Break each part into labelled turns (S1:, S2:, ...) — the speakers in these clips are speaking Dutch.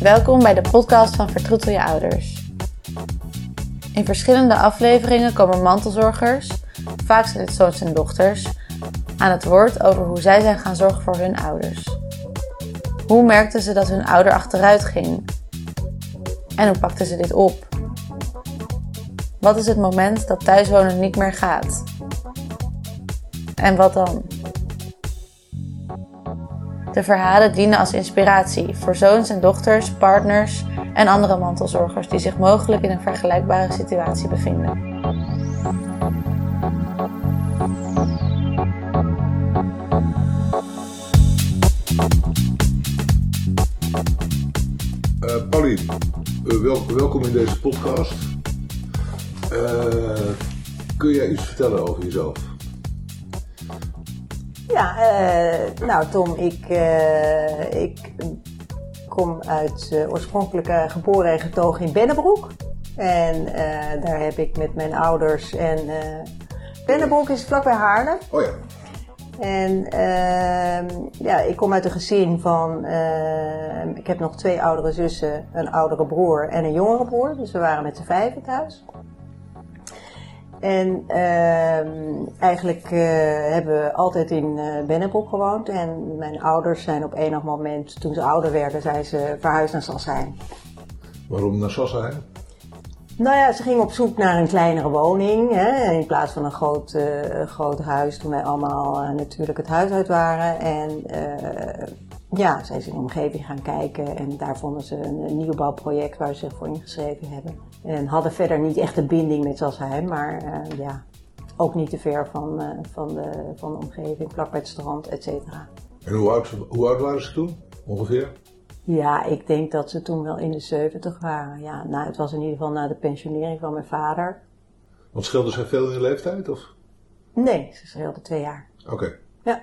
S1: Welkom bij de podcast van Vertroetel je ouders. In verschillende afleveringen komen mantelzorgers, vaak zijn het zoons en dochters, aan het woord over hoe zij zijn gaan zorgen voor hun ouders. Hoe merkten ze dat hun ouder achteruit ging? En hoe pakten ze dit op? Wat is het moment dat thuiswonen niet meer gaat? En wat dan? De verhalen dienen als inspiratie voor zoons en dochters, partners en andere mantelzorgers die zich mogelijk in een vergelijkbare situatie bevinden.
S2: Uh, welkom in deze podcast. Uh, kun jij iets vertellen over jezelf?
S3: Ja, nou Tom, ik, ik kom uit oorspronkelijk geboren en getogen in Bennebroek. En daar heb ik met mijn ouders en Bennebroek is vlakbij Haarlem.
S2: Oh ja.
S3: En uh, ja, ik kom uit een gezin van, uh, ik heb nog twee oudere zussen, een oudere broer en een jongere broer. Dus we waren met z'n vijven thuis. En uh, eigenlijk uh, hebben we altijd in uh, gewoond. En mijn ouders zijn op enig moment, toen ze ouder werden, zijn ze verhuisd naar Sassheim.
S2: Waarom naar Sassheim?
S3: Nou ja, ze gingen op zoek naar een kleinere woning. Hè, in plaats van een groot, uh, groot huis toen wij allemaal uh, natuurlijk het huis uit waren. En uh, ja, ze in de omgeving gaan kijken. En daar vonden ze een, een nieuwbouwproject waar ze zich voor ingeschreven hebben. En hadden verder niet echt een binding met Sassheim. Maar ja, ook niet te ver van, van, de, van de omgeving, vlak bij het strand, et cetera.
S2: En hoe oud, hoe oud waren ze toen ongeveer?
S3: Ja, ik denk dat ze toen wel in de 70 waren. Ja, nou, het was in ieder geval na de pensionering van mijn vader.
S2: Want scheelden zij veel in de leeftijd? Of?
S3: Nee, ze scheelden twee jaar.
S2: Oké. Okay.
S3: Ja.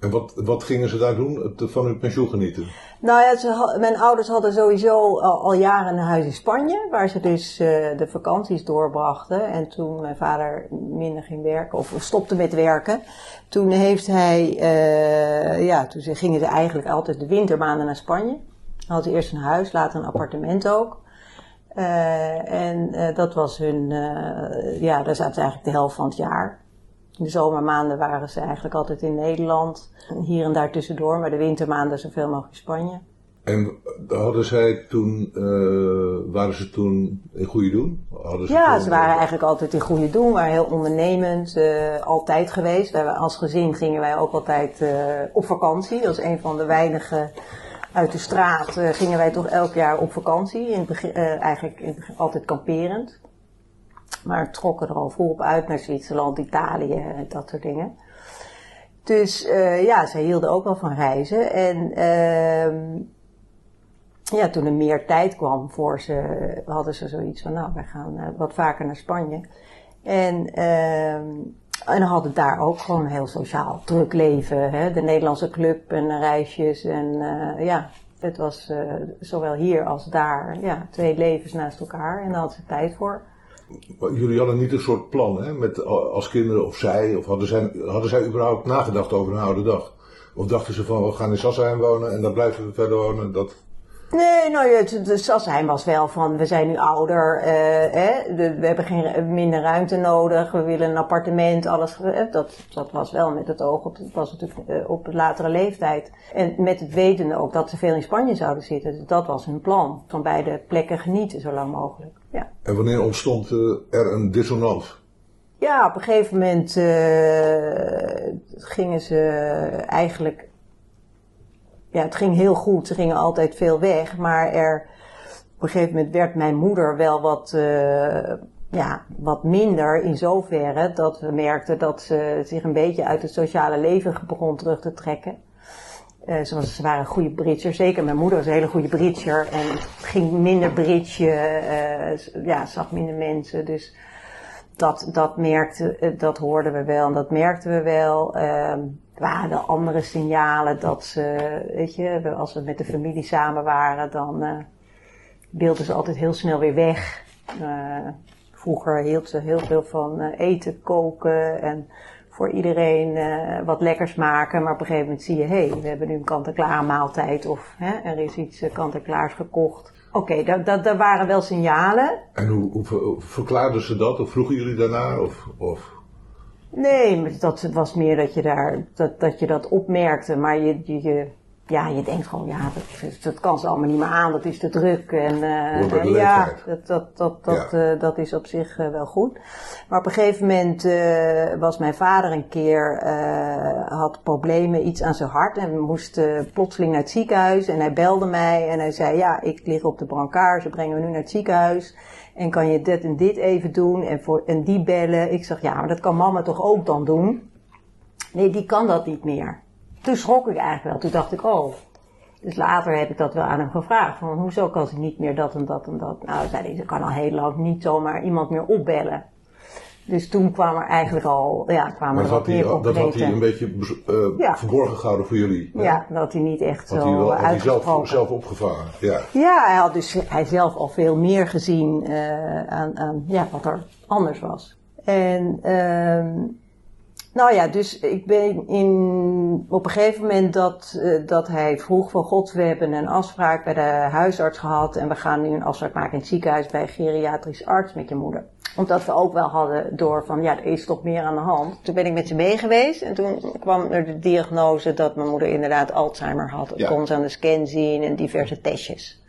S2: En wat, wat gingen ze daar doen? Van hun pensioen genieten?
S3: Nou ja, mijn ouders hadden sowieso al, jaren een huis in Spanje, waar ze dus uh, de vakanties doorbrachten. En toen mijn vader minder ging werken, of stopte met werken, toen heeft hij, uh, ja, toen gingen ze eigenlijk altijd de wintermaanden naar Spanje. Hadden ze eerst een huis, later een appartement ook. Uh, en dat was hun, ja, daar zaten ze eigenlijk de helft van het jaar. In de zomermaanden waren ze eigenlijk altijd in Nederland. Hier en daar tussendoor, maar de wintermaanden zoveel mogelijk in Spanje.
S2: En hadden zij toen, uh, waren ze toen in goede doen? Hadden
S3: ze ja, ze waren eigenlijk altijd in goede doen, waren heel ondernemend, uh, altijd geweest. Wij, als gezin gingen wij ook altijd uh, op vakantie. Dat was een van de weinige uit de straat. gingen wij toch elk jaar op vakantie. In het begin, eigenlijk in, altijd kamperend. Maar trokken er al volop uit naar Zwitserland, Italië en dat soort dingen. Dus uh, ja, zij hielden ook wel van reizen. En uh, ja, toen er meer tijd kwam voor ze, hadden ze zoiets van, nou, wij gaan uh, wat vaker naar Spanje. En, uh, en hadden daar ook gewoon een heel sociaal druk leven. Hè? De Nederlandse club en reisjes. En uh, ja, het was zowel hier als daar ja, twee levens naast elkaar. En daar hadden ze tijd voor.
S2: Jullie hadden niet een soort plan hè, met, als kinderen of zij, of hadden zij, hadden zij überhaupt nagedacht over een oude dag? Of dachten ze van we gaan in Sassheim wonen en dan blijven we verder wonen? Dat...
S3: Nee, nou ja, de Sassheim was wel van we zijn nu ouder, hè, de, we hebben geen, minder ruimte nodig, we willen een appartement, alles. Dat, dat was wel met het oog op, het was natuurlijk uh, op latere leeftijd. En met het wetende ook dat ze veel in Spanje zouden zitten. Dus dat was hun plan. Van beide plekken genieten zo lang mogelijk. Ja.
S2: En wanneer ontstond er een dissonant?
S3: Ja, op een gegeven moment gingen ze eigenlijk. Ja, het ging heel goed. Ze gingen altijd veel weg. Maar er, op een gegeven moment werd mijn moeder wel wat, uh, ja, wat minder in zoverre dat we merkten dat ze zich een beetje uit het sociale leven begon terug te trekken. Uh, ze, ze waren een goede bridger. Zeker mijn moeder was een hele goede bridger. En ging minder bridgen. Uh, ja, zag minder mensen. Dus dat, dat merkte, dat hoorden we wel. En dat merkten we wel. Uh, er andere signalen dat ze, weet je, als we met de familie samen waren, dan uh, beelden ze altijd heel snel weer weg. vroeger hield ze heel veel van eten, koken en voor iedereen eh, wat lekkers maken. Maar op een gegeven moment zie je, hé, hey, we hebben nu een kant-en-klaar maaltijd of hè, er is iets uh, kant-en-klaars gekocht. Oké, okay, dat, dat, waren wel signalen.
S2: En hoe, hoe, verklaarden ze dat? Of vroegen jullie daarna? Of, of?
S3: Nee, dat was meer dat je, daar, dat, dat, je dat opmerkte. Maar je, je, ja, je denkt gewoon, ja, dat, dat kan ze allemaal niet meer aan, dat is te druk. En uh, ja, dat, dat, dat, dat, ja. uh, dat is op zich uh, wel goed. Maar op een gegeven moment was mijn vader een keer, had problemen, iets aan zijn hart. En we moesten plotseling naar het ziekenhuis. En hij belde mij en hij zei, ja, ik lig op de brancard, ze brengen me nu naar het ziekenhuis. En kan je dit en dit even doen en, voor, en die bellen. Ik zeg, ja, maar dat kan mama toch ook dan doen? Nee, die kan dat niet meer toen schrok ik eigenlijk wel. Toen dacht ik, oh. Dus later heb ik dat wel aan hem gevraagd. Van, hoezo kan ze niet meer dat en dat en dat? Nou, zei hij, ze kan al heel lang niet zomaar iemand meer opbellen. Dus toen kwam er eigenlijk al, ja, kwamen
S2: maar
S3: er wat meer.
S2: Dat had hij een beetje uh, ja. verborgen gehouden voor jullie.
S3: Ja, ja dat hij niet echt
S2: had
S3: zo
S2: hij wel,
S3: had
S2: hij zelf, zelf opgevangen, ja.
S3: Ja, hij had dus hij zelf al veel meer gezien uh, aan, aan ja, wat er anders was. En... Uh, nou ja, dus ik ben in, op een gegeven moment dat, uh, dat hij vroeg van God, we hebben een afspraak bij de huisarts gehad en we gaan nu een afspraak maken in het ziekenhuis bij een geriatrisch arts met je moeder. Omdat we ook wel hadden door van, ja, er is toch meer aan de hand. Toen ben ik met ze mee geweest en toen kwam er de diagnose dat mijn moeder inderdaad Alzheimer had. Dat ja. kon ze aan de scan zien en diverse testjes.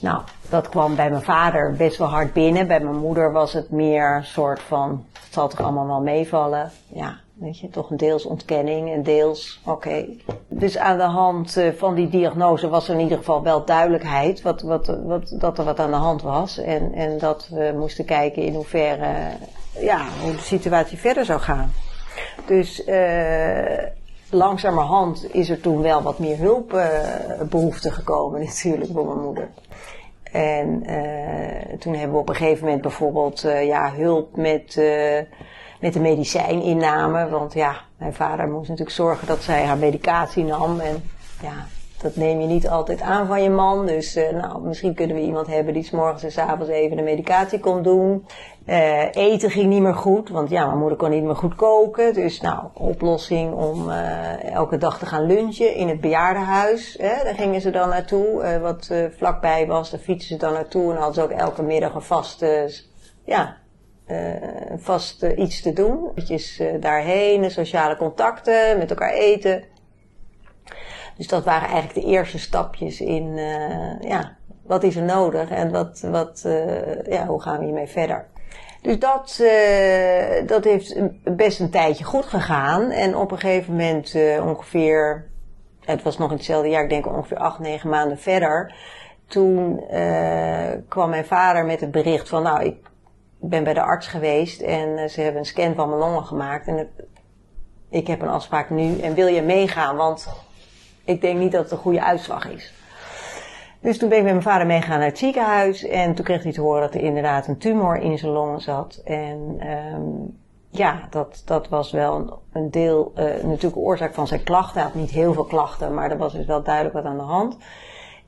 S3: Nou, dat kwam bij mijn vader best wel hard binnen. Bij mijn moeder was het meer een soort van, het zal toch allemaal wel meevallen. Ja, weet je, toch een deels ontkenning en deels, oké. Dus aan de hand eh, van die diagnose was er in ieder geval wel duidelijkheid wat, wat, wat, dat er wat aan de hand was. En, en dat we moesten kijken in hoeverre, ja, hoe de situatie verder zou gaan. Dus, uh, langzamerhand is er toen wel wat meer hulpbehoefte uh, gekomen natuurlijk voor mijn moeder. En uh, toen hebben we op een gegeven moment bijvoorbeeld uh, ja, hulp met, uh, met de medicijninname. Want ja, mijn vader moest natuurlijk zorgen dat zij haar medicatie nam. En ja, dat neem je niet altijd aan van je man. Dus uh, nou, misschien kunnen we iemand hebben die s morgens en s avonds even de medicatie kon doen. Uh, eten ging niet meer goed, want ja, mijn moeder kon niet meer goed koken. Dus nou, oplossing om uh, elke dag te gaan lunchen in het bejaardenhuis. Hè, daar gingen ze dan naartoe, wat vlakbij was. Daar fietsen ze dan naartoe en hadden ze ook elke middag een vaste, ja, vast iets te doen. Eventjes daarheen, sociale contacten, met elkaar eten. Dus dat waren eigenlijk de eerste stapjes in, uh, ja, wat is er nodig en wat, wat, uh, ja, hoe gaan we hiermee verder. Dus dat, uh, dat heeft best een tijdje goed gegaan. En op een gegeven moment, ongeveer, het was nog in hetzelfde jaar, ik denk ongeveer acht, negen maanden verder. Toen kwam mijn vader met het bericht van, nou, ik ben bij de arts geweest en ze hebben een scan van mijn longen gemaakt. En ik heb een afspraak nu en wil je meegaan? Want ik denk niet dat het een goede uitslag is. Dus toen ben ik met mijn vader meegegaan naar het ziekenhuis. En toen kreeg hij te horen dat er inderdaad een tumor in zijn longen zat. En um, ja, dat, dat was wel een deel, uh, natuurlijk oorzaak van zijn klachten. Hij had niet heel veel klachten, maar er was dus wel duidelijk wat aan de hand.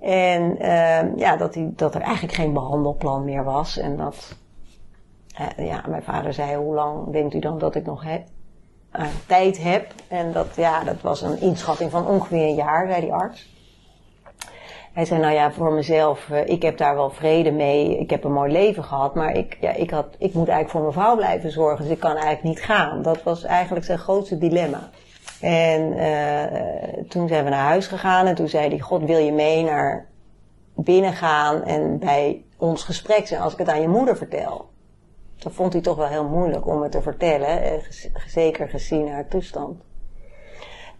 S3: En uh, ja, dat, hij, dat er eigenlijk geen behandelplan meer was. En dat, uh, ja, mijn vader zei, hoe lang denkt u dan dat ik nog heb? Uh, tijd heb. En dat, ja, dat was een inschatting van ongeveer een jaar, zei die arts. Hij zei, nou ja, voor mezelf, uh, ik heb daar wel vrede mee. Ik heb een mooi leven gehad, maar ik, ja, ik, had, ik moet eigenlijk voor mijn vrouw blijven zorgen. Dus ik kan eigenlijk niet gaan. Dat was eigenlijk zijn grootste dilemma. En uh, toen zijn we naar huis gegaan en toen zei hij, God, wil je mee naar binnen gaan en bij ons gesprek zijn als ik het aan je moeder vertel? Dat vond hij toch wel heel moeilijk om het te vertellen, eh, zeker gezien haar toestand.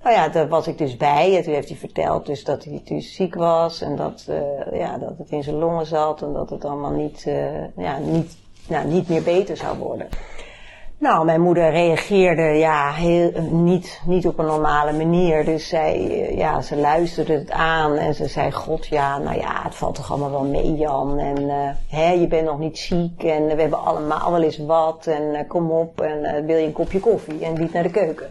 S3: Nou ja, daar was ik dus bij. En toen heeft hij verteld dus dat hij dus ziek was en dat, uh, ja, dat het in zijn longen zat en dat het allemaal niet, uh, ja, niet, nou, niet meer beter zou worden. Nou, mijn moeder reageerde ja, heel, niet, niet op een normale manier. Dus zij, ja, ze luisterde het aan en ze zei: God, ja, nou ja, het valt toch allemaal wel mee, Jan. En uh, hè, je bent nog niet ziek en we hebben allemaal wel eens wat. En uh, kom op en uh, wil je een kopje koffie en liep naar de keuken.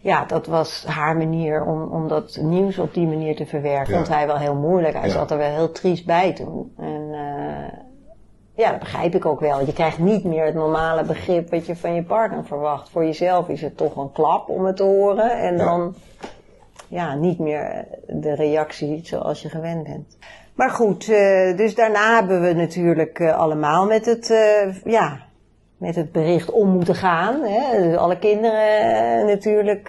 S3: Ja, dat was haar manier om, om dat nieuws op die manier te verwerken. Ja. Vond hij wel heel moeilijk. Hij ja. zat er wel heel triest bij toen. En, ja, dat begrijp ik ook wel. Je krijgt niet meer het normale begrip wat je van je partner verwacht. Voor jezelf is het toch een klap om het te horen. En
S2: Ja.
S3: dan ja, niet meer de reactie zoals je gewend bent. Maar goed, eh, dus daarna hebben we natuurlijk eh, allemaal met het, eh, ja, met het bericht om moeten gaan. Hè? Dus alle kinderen natuurlijk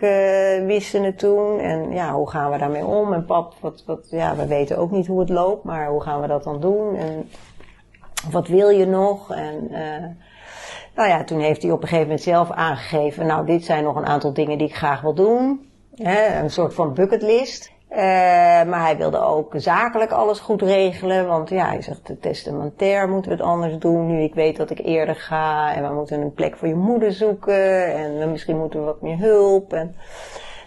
S3: wisten het toen. En ja, hoe gaan we daarmee om? En pap, wat, wat, ja, we weten ook niet hoe het loopt, maar hoe gaan we dat dan doen? En wat wil je nog? En eh, nou ja, toen heeft hij op een gegeven moment zelf aangegeven, nou dit zijn nog een aantal dingen die ik graag wil doen. Hè? Een soort van bucketlist. Eh, maar hij wilde ook zakelijk alles goed regelen. Want ja, hij zegt, testamentair moeten we het anders doen. Nu ik weet dat ik eerder ga. En we moeten een plek voor je moeder zoeken. En misschien moeten we wat meer hulp. En,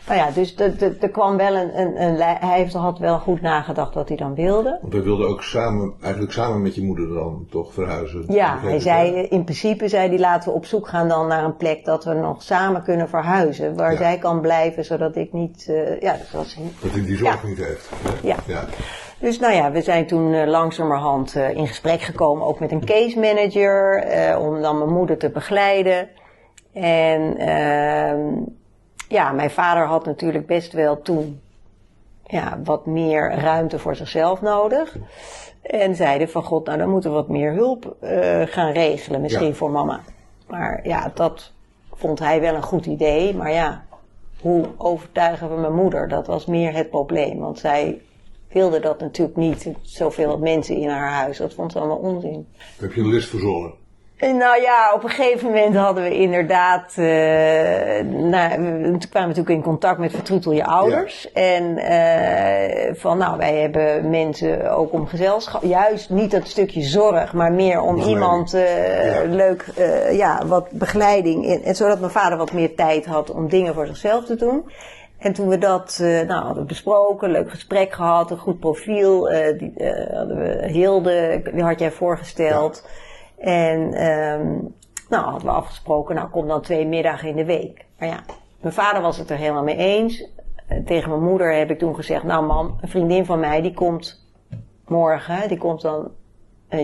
S3: nou ja, dus er kwam wel een, een, hij heeft, had wel goed nagedacht wat hij dan wilde.
S2: Want wij wilden ook samen, eigenlijk samen met je moeder dan toch verhuizen.
S3: Ja, hij zei, in principe zei hij, laten we op zoek gaan dan naar een plek dat we nog samen kunnen verhuizen. Waar
S2: Ja.
S3: zij kan blijven, zodat ik niet, eh, ja, dat was
S2: Dat hij die zorg
S3: Ja.
S2: niet heeft. Hè?
S3: Ja.
S2: ja.
S3: Dus nou ja, we zijn toen eh, langzamerhand eh, in gesprek gekomen, ook met een case manager, om dan mijn moeder te begeleiden. En ehm, ja, mijn vader had natuurlijk best wel toen ja, wat meer ruimte voor zichzelf nodig. En zeiden van god, nou dan moeten we wat meer hulp eh, gaan regelen, misschien
S2: Ja.
S3: voor mama. Maar ja, dat vond hij wel een goed idee. Maar ja, hoe overtuigen we mijn moeder? Dat was meer het probleem. Want zij wilde dat natuurlijk niet. Zoveel mensen in haar huis. Dat vond ze allemaal onzin.
S2: Heb je een list verzonnen.
S3: Nou ja, op een gegeven moment hadden we inderdaad. eh nou, toen kwamen we natuurlijk in contact met Vertrutel je ouders. En eh, van nou, wij hebben mensen ook om gezelschap. Juist niet dat stukje zorg, maar meer om iemand eh,
S2: Ja.
S3: leuk, eh, ja, wat begeleiding. En, en zodat mijn vader wat meer tijd had om dingen voor zichzelf te doen. En toen we dat nou, hadden besproken, leuk gesprek gehad, een goed profiel, eh, die hadden we Hilde, die had jij voorgesteld. En ehm, nou hadden we afgesproken, nou kom dan twee middagen in de week. Maar ja, mijn vader was het er helemaal mee eens. Eh, tegen mijn moeder heb ik toen gezegd, nou mam, een vriendin van mij die komt morgen, die komt dan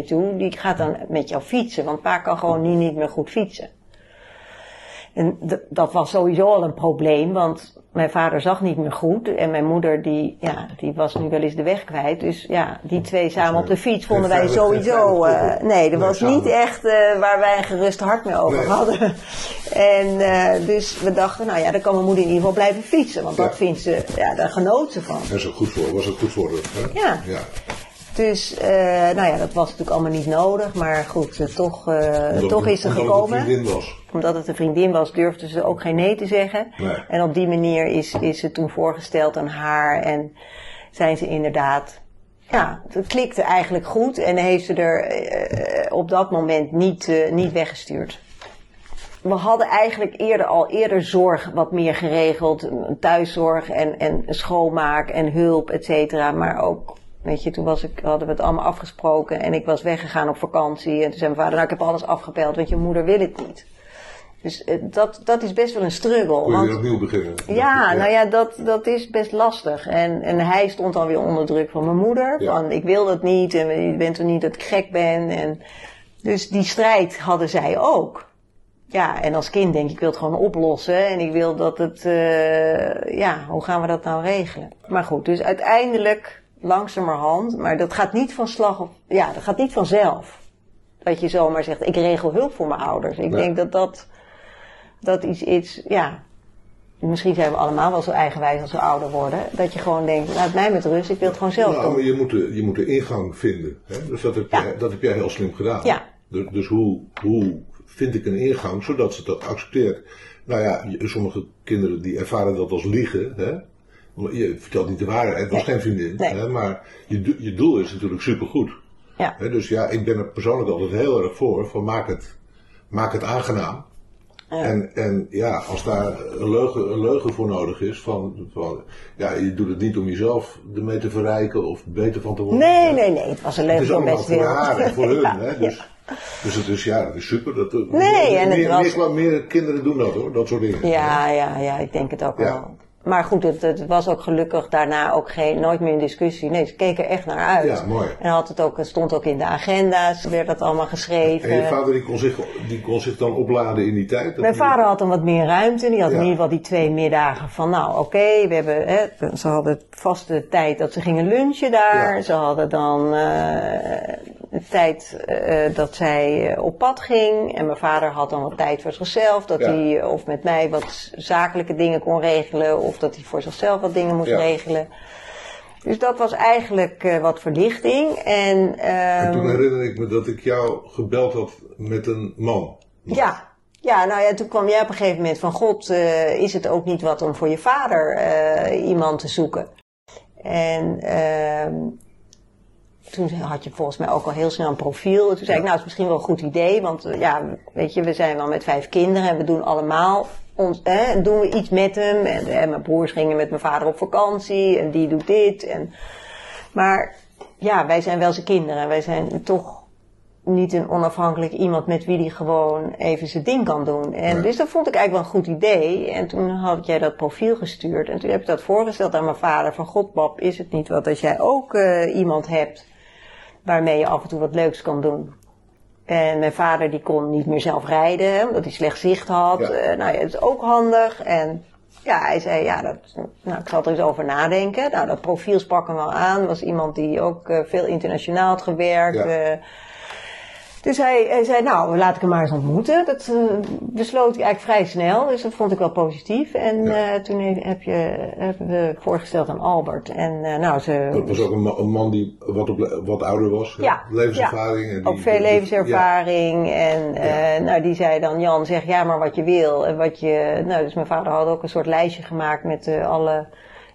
S3: toe, die gaat dan met jou fietsen. Want pa kan gewoon nu niet meer goed fietsen. En dat was sowieso al een probleem, want mijn vader zag niet meer goed. En mijn moeder, die, ja, die was nu wel eens de weg kwijt. Dus ja, die twee samen op de fiets vonden wij sowieso... eh, nee, dat was niet echt eh, waar wij een gerust hart mee over hadden. En eh, dus we dachten, nou ja, dan kan mijn moeder in ieder geval blijven fietsen. Want dat vindt ze, ja, daar genoot ze van.
S2: Dat is ook goed voor, was ook goed voor haar. Hè?
S3: Ja.
S2: ja.
S3: Dus, eh, nou ja, dat was natuurlijk allemaal niet nodig. Maar goed, eh, toch, eh, toch is ze
S2: omdat
S3: gekomen.
S2: het een vriendin was.
S3: Omdat het een vriendin was, durfde ze ook geen nee te zeggen.
S2: Nee.
S3: En op die manier is, is ze toen voorgesteld aan haar. En zijn ze inderdaad... Ja, het klikte eigenlijk goed. En heeft ze er op dat moment niet, niet weggestuurd. We hadden eigenlijk eerder al eerder zorg wat meer geregeld. Thuiszorg en, en schoonmaak en hulp, et cetera. Maar ook, weet je, toen was ik, hadden we het allemaal afgesproken. En ik was weggegaan op vakantie. En toen zei mijn vader, nou ik heb alles afgebeld, want je moeder wil het niet. Dus eh, dat, dat is best wel een struggle.
S2: Kon je
S3: want-
S2: opnieuw beginnen.
S3: ja, nou ja, dat, dat is best lastig. En, en hij stond dan weer onder druk van mijn moeder.
S2: Ja.
S3: Van ik wil dat niet en je bent er niet dat ik gek ben. En, dus die strijd hadden zij ook. Ja, en als kind denk ik, ik wil het gewoon oplossen. En ik wil dat het, eh, ja, hoe gaan we dat nou regelen? Maar goed, dus uiteindelijk langzamerhand. Maar dat gaat niet van slag op, ja, dat gaat niet vanzelf. Dat je zomaar zegt, ik regel hulp voor mijn ouders. Ik denk dat dat, dat iets, iets, ja, Misschien zijn we allemaal wel zo eigenwijs als we ouder worden. Dat je gewoon denkt, laat mij met rust, ik wil het gewoon zelf
S2: Nou, maar
S3: doen.
S2: je moet, de, je moet de ingang vinden. Hè? Dus dat heb,
S3: Ja.
S2: jij, dat heb jij heel slim gedaan.
S3: Ja.
S2: Dus, dus hoe, hoe vind ik een ingang zodat ze dat accepteert? Nou ja, sommige kinderen die ervaren dat als liegen. Hè? Je vertelt niet de waarheid, het was
S3: Nee.
S2: geen vriendin.
S3: Nee.
S2: Hè? Maar je, je doel is natuurlijk supergoed.
S3: Ja.
S2: Hè? Dus ja, ik ben er persoonlijk altijd heel erg voor. Van maak het, maak het aangenaam. En, en ja, als daar een leugen, een leugen voor nodig is, van, van ja, je doet het niet om jezelf ermee te verrijken of beter van te worden.
S3: Nee, nee, nee, het was een
S2: Het is
S3: leugen van
S2: allemaal
S3: best
S2: voor haar en voor hun.
S3: Ja,
S2: Hè? Dus, dus het is, ja, dat is super. Dat,
S3: Nee,
S2: meer,
S3: en het
S2: meer,
S3: was-
S2: meer, meer kinderen doen dat hoor, dat soort dingen.
S3: Ja, ja, ja, ik denk het ook
S2: Ja.
S3: wel. Maar goed, het, het, was ook gelukkig daarna ook geen, nooit meer een discussie. Nee, ze keken er echt naar uit.
S2: Ja, mooi.
S3: En had het ook, het stond ook in de agenda's, werd dat allemaal geschreven.
S2: En je vader die kon, zich, die kon zich dan opladen in die tijd?
S3: Mijn vader had dan wat meer ruimte. Die had in ieder geval die twee middagen van, nou oké, we hebben, hè, ze hadden vaste tijd dat ze gingen lunchen daar. Ze hadden dan uh, de tijd uh, dat zij uh, op pad ging. En mijn vader had dan wat tijd voor zichzelf. Dat ja. hij of met mij wat zakelijke dingen kon regelen. Of dat hij voor zichzelf wat dingen moest ja. regelen. Dus dat was eigenlijk uh, wat verlichting. En,
S2: en toen herinner ik me dat ik jou gebeld had met een man.
S3: Ja, ja, nou ja, toen kwam jij op een gegeven moment van God, is het ook niet wat om voor je vader iemand te zoeken? En uh, toen had je volgens mij ook al heel snel een profiel. En toen zei ik, nou, het is misschien wel een goed idee, want ja, weet je, we zijn wel met vijf kinderen en we doen allemaal ons, hè, doen we iets met hem. En, en mijn broers gingen met mijn vader op vakantie en die doet dit. En, maar ja, wij zijn wel zijn kinderen. Wij zijn toch niet een onafhankelijk iemand met wie die gewoon even zijn ding kan doen. En dus dat vond ik eigenlijk wel een goed idee. En toen had jij dat profiel gestuurd. En toen heb ik dat voorgesteld aan mijn vader. Van god Bob, is het niet wat als jij ook uh, iemand hebt waarmee je af en toe wat leuks kan doen. En mijn vader die kon niet meer zelf rijden, omdat hij slecht zicht had. Ja. Uh, nou ja, dat is ook handig. En ja, hij zei, ja, dat, nou, ik zal er eens over nadenken. Nou, dat profiel sprak hem wel aan. Was iemand die ook uh, veel internationaal had gewerkt. Ja. Dus hij, hij, zei, nou, laat ik hem maar eens ontmoeten. Dat uh, besloot hij eigenlijk vrij snel, dus dat vond ik wel positief. En ja. uh, toen heb je, hebben we voorgesteld aan Albert. En uh, nou, ze...
S2: Dat was ook een, man, een man die wat, op, wat ouder was,
S3: ja.
S2: levenservaring.
S3: Ja.
S2: En die,
S3: ook veel levenservaring. En nou, die zei dan, Jan, zeg ja maar wat je wil. En wat je, nou, dus mijn vader had ook een soort lijstje gemaakt met alle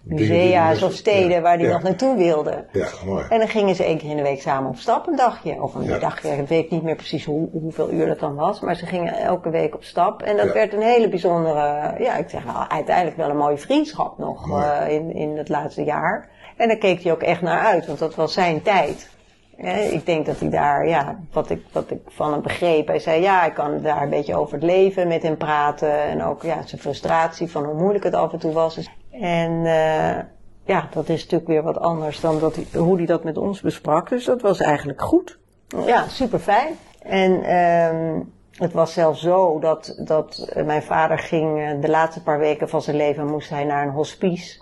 S3: musea's of steden waar die nog naartoe wilden.
S2: Ja, mooi.
S3: En dan gingen ze één keer in de week samen op stap, een dagje. Of een dagje, ik weet niet meer precies hoe, hoeveel uur dat dan was. Maar ze gingen elke week op stap. En dat werd een hele bijzondere, ja, ik zeg wel, uiteindelijk wel een mooie vriendschap nog uh, in, in het laatste jaar. En daar keek hij ook echt naar uit, want dat was zijn tijd. Ja, ik denk dat hij daar, ja, wat ik, wat ik van hem begreep. Hij zei, ja, ik kan daar een beetje over het leven met hem praten. En ook, ja, zijn frustratie van hoe moeilijk het af en toe was. En uh, ja, dat is natuurlijk weer wat anders dan dat hoe hij dat met ons besprak. Dus dat was eigenlijk goed. Ja, super fijn. En um, het was zelfs zo dat, dat mijn vader ging de laatste paar weken van zijn leven moest hij naar een hospice.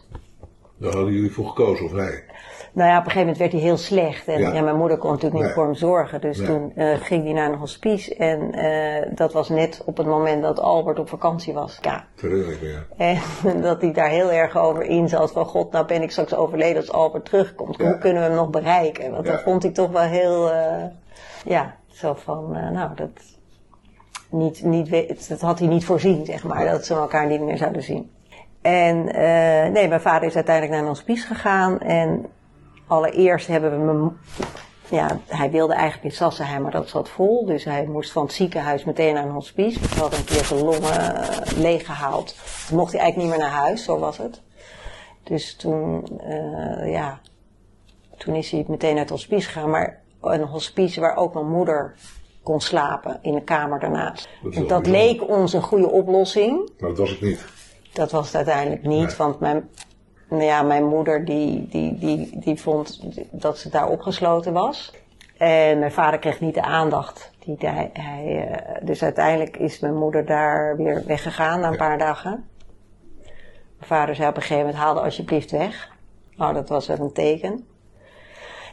S2: Daar hadden jullie voor gekozen, of hij?
S3: Nou ja, op een gegeven moment werd hij heel slecht. En ja. ja mijn moeder kon natuurlijk niet nee. voor hem zorgen. Dus nee. toen uh, ging hij naar een hospice. En uh, dat was net op het moment dat Albert op vakantie was. Ja.
S2: Tuurlijk, ja.
S3: En dat hij daar heel erg over in zat. Van god, nou ben ik straks overleden als Albert terugkomt. Ja. Hoe kunnen we hem nog bereiken? Want dat vond ik toch wel heel... Uh, ja, zo van, nou dat... Niet, niet, dat had hij niet voorzien, zeg maar. Dat ze elkaar niet meer zouden zien. En nee, mijn vader is uiteindelijk naar een hospice gegaan. En allereerst hebben we hem. Ja, hij wilde eigenlijk in Sassenheim, maar dat zat vol. Dus hij moest van het ziekenhuis meteen naar een hospice. We hadden een keer zijn longen leeggehaald. Toen mocht hij eigenlijk niet meer naar huis, zo was het. Dus toen, uh, ja, toen is hij meteen naar het hospice gegaan. Maar een hospice waar ook mijn moeder kon slapen in de kamer daarnaast. Dat, en dat leek ons een goede oplossing.
S2: Maar dat was het niet.
S3: Dat was het uiteindelijk niet, nee. want mijn, nou ja, mijn moeder die, die, die, die vond dat ze daar opgesloten was. En mijn vader kreeg niet de aandacht. Die hij, hij, uh, dus uiteindelijk is mijn moeder daar weer weggegaan na een paar dagen. Mijn vader zei op een gegeven moment, haal er alsjeblieft weg. Nou, dat was wel een teken.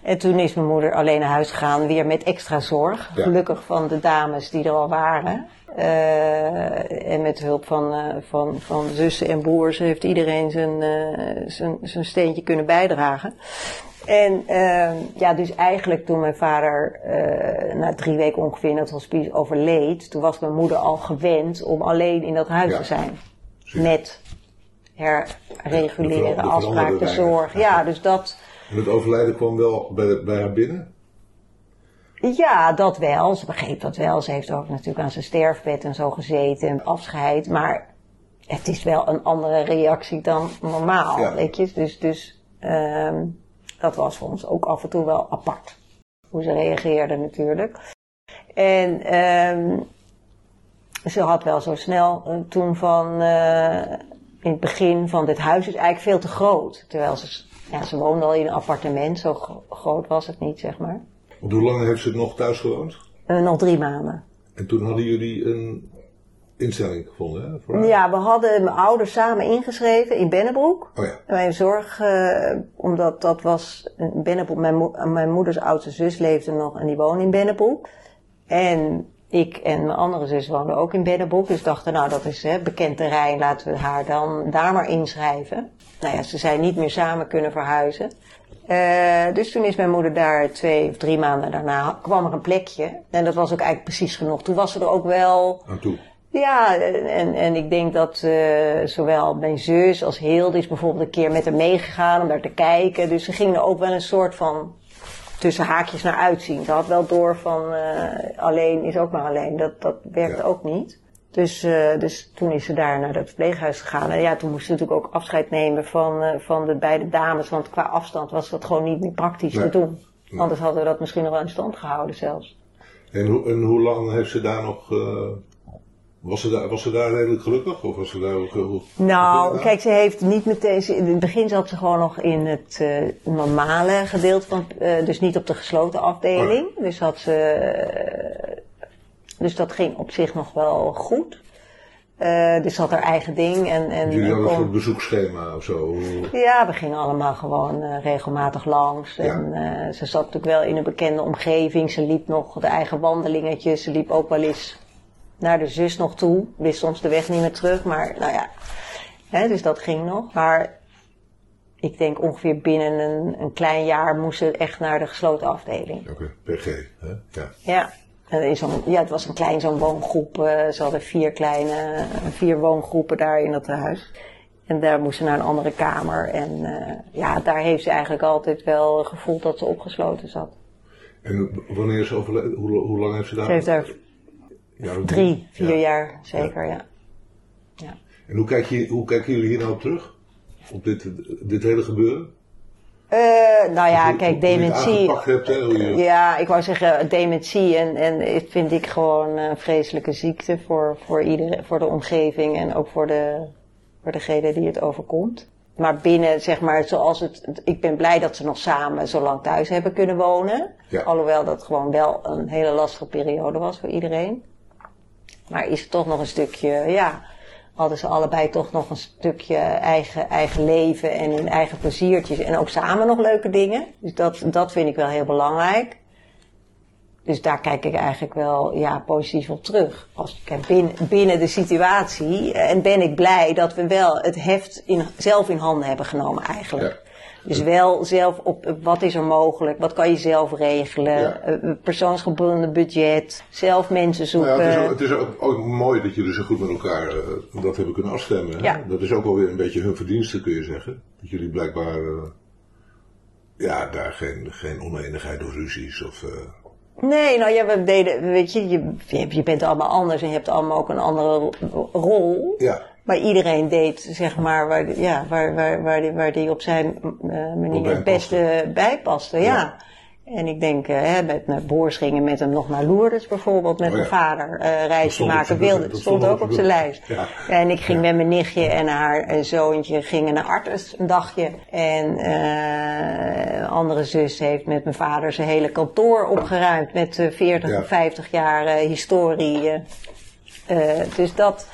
S3: En toen is mijn moeder alleen naar huis gegaan, weer met extra zorg. Ja. Gelukkig van de dames die er al waren. Uh, en met hulp van, uh, van, van zussen en broers heeft iedereen zijn, uh, zijn, zijn steentje kunnen bijdragen. En ja, dus eigenlijk toen mijn vader na drie weken ongeveer in het hospice overleed, toen was mijn moeder al gewend om alleen in dat huis ja. te zijn. Zie. Met herreguleren, ja, afspraken, zorg. Ja. dus dat.
S2: En het overlijden kwam wel bij, bij haar binnen?
S3: Ja, dat wel. Ze begreep dat wel. Ze heeft ook natuurlijk aan zijn sterfbed en zo gezeten. Afscheid. Maar het is wel een andere reactie dan normaal, ja. weet je. Dus, dus um, dat was voor ons ook af en toe wel apart. Hoe ze reageerde natuurlijk. En um, ze had wel zo snel uh, toen van... Uh, in het begin van dit huis is eigenlijk veel te groot. Terwijl ze, ja, ze woonde al in een appartement, zo gro- groot was het niet, zeg maar.
S2: Want hoe lang heeft ze nog thuis gewoond?
S3: Eh, nog drie maanden.
S2: En toen hadden jullie een instelling gevonden, hè? Voor?
S3: Ja, we hadden mijn ouders samen ingeschreven in Bennebroek.
S2: Oh ja.
S3: Mijn zorg, eh, omdat dat was, in Bennebroek, mijn, mo- mijn moeders oudste zus leefde nog en die woonde in Bennebroek. En ik en mijn andere zus woonden ook in Bennebroek. Dus dachten, nou dat is hè, bekend terrein, laten we haar dan daar maar inschrijven. Nou ja, ze zijn niet meer samen kunnen verhuizen. Eh, dus toen is mijn moeder daar twee of drie maanden daarna, kwam er een plekje. En dat was ook eigenlijk precies genoeg. Toen was ze er ook wel,
S2: Aan toe.
S3: ja, en, en ik denk dat eh, zowel mijn zus als Hilde is bijvoorbeeld een keer met haar meegegaan om daar te kijken. Dus ze ging er ook wel een soort van tussen haakjes naar uitzien. Ze had wel door van eh, alleen is ook maar alleen. Dat, dat werkt
S2: Ja.
S3: ook niet. Dus, eh, dus toen is ze daar naar het verpleeghuis gegaan. En ja, toen moest ze natuurlijk ook afscheid nemen van, eh, van de beide dames. Want qua afstand was dat gewoon niet meer praktisch
S2: Nee.
S3: te doen.
S2: Nee.
S3: Anders hadden we dat misschien nog wel in stand gehouden zelfs.
S2: En, hoe- en hoe lang heeft ze daar nog... eh, was, ze daar, was ze daar redelijk gelukkig? Of was ze daar ook... heel-
S3: Nou, kijk, ze heeft niet meteen. ze- In het begin zat ze gewoon nog in het normale gedeelte van. dus niet op de gesloten afdeling. Dus had ze. Dus dat ging op zich nog wel goed. Eh, dus ze had haar eigen ding. En, en,
S2: Jullie
S3: en
S2: hadden een soort bezoekschema of zo?
S3: Ja, we gingen allemaal gewoon eh, regelmatig langs.
S2: Ja.
S3: En eh, ze zat natuurlijk wel in een bekende omgeving. Ze liep nog de eigen wandelingetjes. Ze liep ook wel eens naar de zus nog toe. Wist soms de weg niet meer terug. Maar nou ja, hè, dus dat ging nog. Maar ik denk ongeveer binnen een, een klein jaar moest ze echt naar de gesloten afdeling.
S2: Oké, PG, hè? Ja.
S3: Ja. In zo'n- ja, het was een klein zo'n woongroep. eh, ze hadden vier kleine, vier woongroepen daar in dat huis. En daar moest ze naar een andere kamer. En eh, ja, daar heeft ze eigenlijk altijd wel gevoeld dat ze opgesloten zat.
S2: En wanneer is ze overleden? Hoe, hoe lang heeft ze daar?
S3: Ze heeft daar
S2: of
S3: drie, vier
S2: Ja.
S3: jaar zeker, ja.
S2: En hoe, kijk je, hoe kijken jullie hier nou op terug? Op dit, dit hele gebeuren?
S3: Eh, nou ja, kijk, dementie.
S2: hebt, hè?
S3: Ja, ik wou zeggen, dementie en, en vind ik gewoon een vreselijke ziekte voor, voor, iedereen, voor de omgeving en ook voor, de, voor degene die het overkomt. Maar binnen, zeg maar, zoals het. Ik ben blij dat ze nog samen zo lang thuis hebben kunnen wonen.
S2: Ja.
S3: Alhoewel dat gewoon wel een hele lastige periode was voor iedereen. Maar is het toch nog een stukje, ja. Hadden ze allebei toch nog een stukje eigen, eigen leven en hun eigen pleziertjes. En ook samen nog leuke dingen. Dus dat, dat vind ik wel heel belangrijk. Dus daar kijk ik eigenlijk wel ja, positief op terug. Als, kijk, binnen, binnen de situatie. eh, En ben ik blij dat we wel het heft in, zelf in handen hebben genomen eigenlijk. Dus wel zelf op eh, wat is er mogelijk, wat kan je zelf regelen,
S2: Ja.
S3: eh, persoonsgebonden budget, zelf mensen zoeken.
S2: Nou ja, het is, ook, het is ook, ook mooi dat jullie zo goed met elkaar eh, dat hebben kunnen afstemmen. hè?
S3: Ja.
S2: Dat is ook wel weer een beetje hun verdienste, kun je zeggen. Dat jullie blijkbaar eh, ja, daar geen, geen oneenigheid of ruzies of... eh,
S3: Nee, nou ja, we deden, weet je, je, je- bent allemaal anders en je hebt allemaal ook een andere ro- rol.
S2: ja,
S3: Maar iedereen deed, zeg maar, waar, ja, waar, waar, waar, die, waar die op zijn eh, manier het beste bij paste. Ja.
S2: Ja.
S3: En ik denk, eh, hè, met mijn broers gingen met hem nog naar Lourdes bijvoorbeeld, met
S2: Oh
S3: mijn vader, eh reisje maken wilde.
S2: dat
S3: Dat
S2: stond
S3: ook op
S2: zijn
S3: lijst.
S2: Ja.
S3: En ik ging
S2: Ja.
S3: met mijn nichtje en haar zoontje gingen naar Artes een dagje. En eh, een andere zus heeft met mijn vader zijn hele kantoor opgeruimd met eh, 40
S2: Ja.
S3: of 50 jaar eh, historie. dus dat,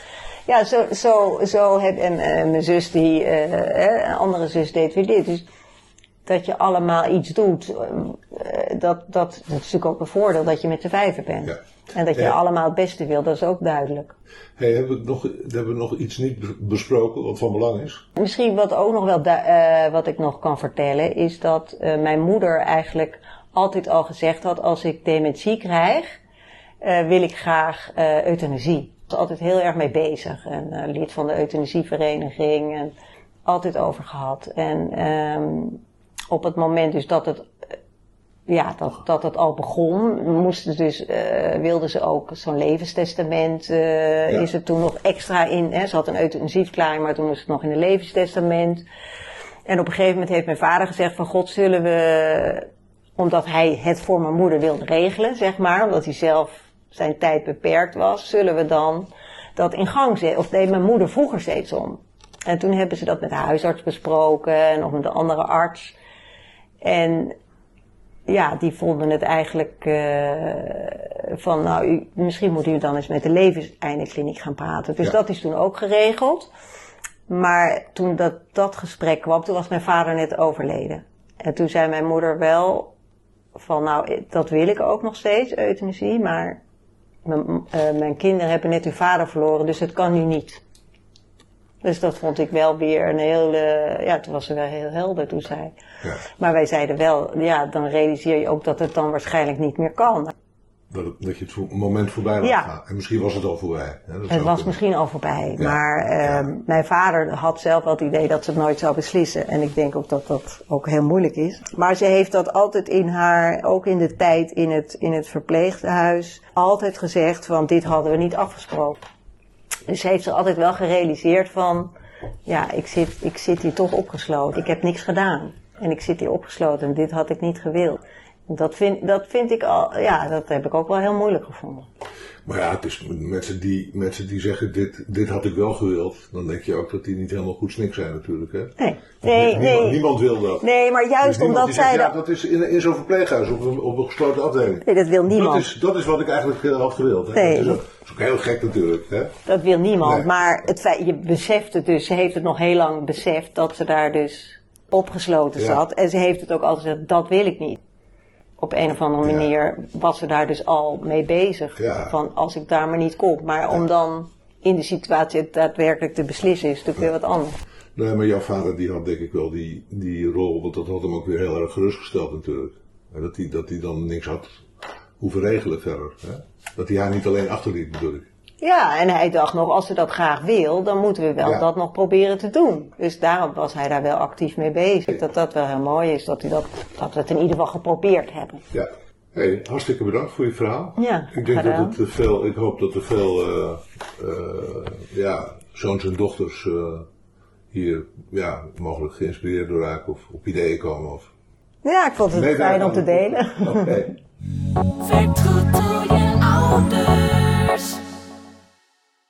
S3: ja, zo, zo, zo heb, en eh, mijn zus die, eh, een andere zus deed weer dit. Dus dat je allemaal iets doet, eh, dat, dat, dat is natuurlijk ook een voordeel dat je met z'n vijven bent.
S2: Ja.
S3: En dat je allemaal het beste wil, dat is ook duidelijk.
S2: hey, hebben, we nog, hebben we nog iets niet be- besproken wat van belang is?
S3: Misschien wat ook nog wel, eh, wat ik nog kan vertellen, is dat eh, mijn moeder eigenlijk altijd al gezegd had, als ik dementie krijg, eh, wil ik graag eh, euthanasie. Was altijd heel erg mee bezig. En eh, lid van de euthanasievereniging. En altijd over gehad. En ehm, op het moment dus dat het, ja, dat, dat het al begon, moesten dus, eh, wilden ze ook zo'n levenstestament. eh,
S2: Ja.
S3: Is er toen nog extra in. Hè? Ze had een euthanasieverklaring, maar toen moest het nog in een levenstestament. En op een gegeven moment heeft mijn vader gezegd van God zullen we, omdat hij het voor mijn moeder wilde regelen, zeg maar, omdat hij zelf zijn tijd beperkt was, zullen we dan dat in gang zetten. Of deed mijn moeder vroeger steeds om. En toen hebben ze dat met de huisarts besproken en nog met de andere arts. En ja, die vonden het eigenlijk uh, van, nou, u, misschien moet u dan eens met de levenseindekliniek gaan praten. Dus dat is toen ook geregeld. Maar toen dat, dat gesprek kwam, toen was mijn vader net overleden. En toen zei mijn moeder wel van, nou, dat wil ik ook nog steeds, euthanasie, maar mijn, uh, mijn kinderen hebben net hun vader verloren, dus het kan nu niet. Dus dat vond ik wel weer een hele, ja, toen was ze wel heel helder toen zei. Ja. Maar wij zeiden wel, ja, dan realiseer je ook dat het dan waarschijnlijk niet meer kan.
S2: Dat, het, dat je het moment voorbij laat ja. gaan. En misschien was het al voorbij.
S3: Hè? Dat het was misschien al voorbij. Ja. Maar uh, mijn vader had zelf wel het idee dat ze het nooit zou beslissen. En ik denk ook dat dat ook heel moeilijk is. Maar ze heeft dat altijd in haar, ook in de tijd in het, in het verpleeghuis, altijd gezegd van dit hadden we niet afgesproken. Dus ze heeft zich altijd wel gerealiseerd van, ja, ik zit, ik zit hier toch opgesloten. Ik heb niks gedaan. En ik zit hier opgesloten en dit had ik niet gewild. Dat vind, dat vind ik al, ja, dat heb ik ook wel heel moeilijk gevonden.
S2: Maar ja, het is mensen die, mensen die zeggen, dit, dit had ik wel gewild, dan denk je ook dat die niet helemaal goed snik zijn natuurlijk, hè?
S3: Nee, nee,
S2: niemand,
S3: nee.
S2: Niemand wil dat.
S3: Nee, maar juist
S2: dus
S3: omdat zij
S2: dat... Ja, dat is in, in zo'n verpleeghuis, op een, op een gesloten afdeling.
S3: Nee, dat wil niemand.
S2: Dat is, dat is wat ik eigenlijk had gewild. Hè?
S3: Nee.
S2: Dat is, ook, is ook heel gek natuurlijk, hè?
S3: Dat wil niemand, nee. maar het feit, je beseft het dus, ze heeft het nog heel lang beseft dat ze daar dus opgesloten ja. zat. En ze heeft het ook altijd gezegd, dat wil ik niet op een of andere manier ja. was ze daar dus al mee bezig.
S2: Ja.
S3: Van als ik daar maar niet kom. Maar om dan in de situatie het daadwerkelijk te beslissen is natuurlijk weer wat anders.
S2: Nee, maar jouw vader die had denk ik wel die, die rol, want dat had hem ook weer heel erg gerustgesteld natuurlijk. Dat hij, dat hij dan niks had hoeven regelen verder. Hè? Dat hij haar niet alleen achterliet bedoel ik.
S3: Ja, en hij dacht nog, als ze dat graag wil, dan moeten we wel ja. dat nog proberen te doen. Dus daarom was hij daar wel actief mee bezig. Dat dat wel heel mooi is, dat, hij dat, dat we het in ieder geval geprobeerd hebben.
S2: Ja. Hey, hartstikke bedankt voor je verhaal.
S3: Ja,
S2: ik denk dat het veel, ik hoop dat er veel uh, uh, ja, zoons en dochters uh, hier ja, mogelijk geïnspireerd door raken of op ideeën komen. Of
S3: ja, ik vond het fijn om te delen.
S2: Oké. Okay.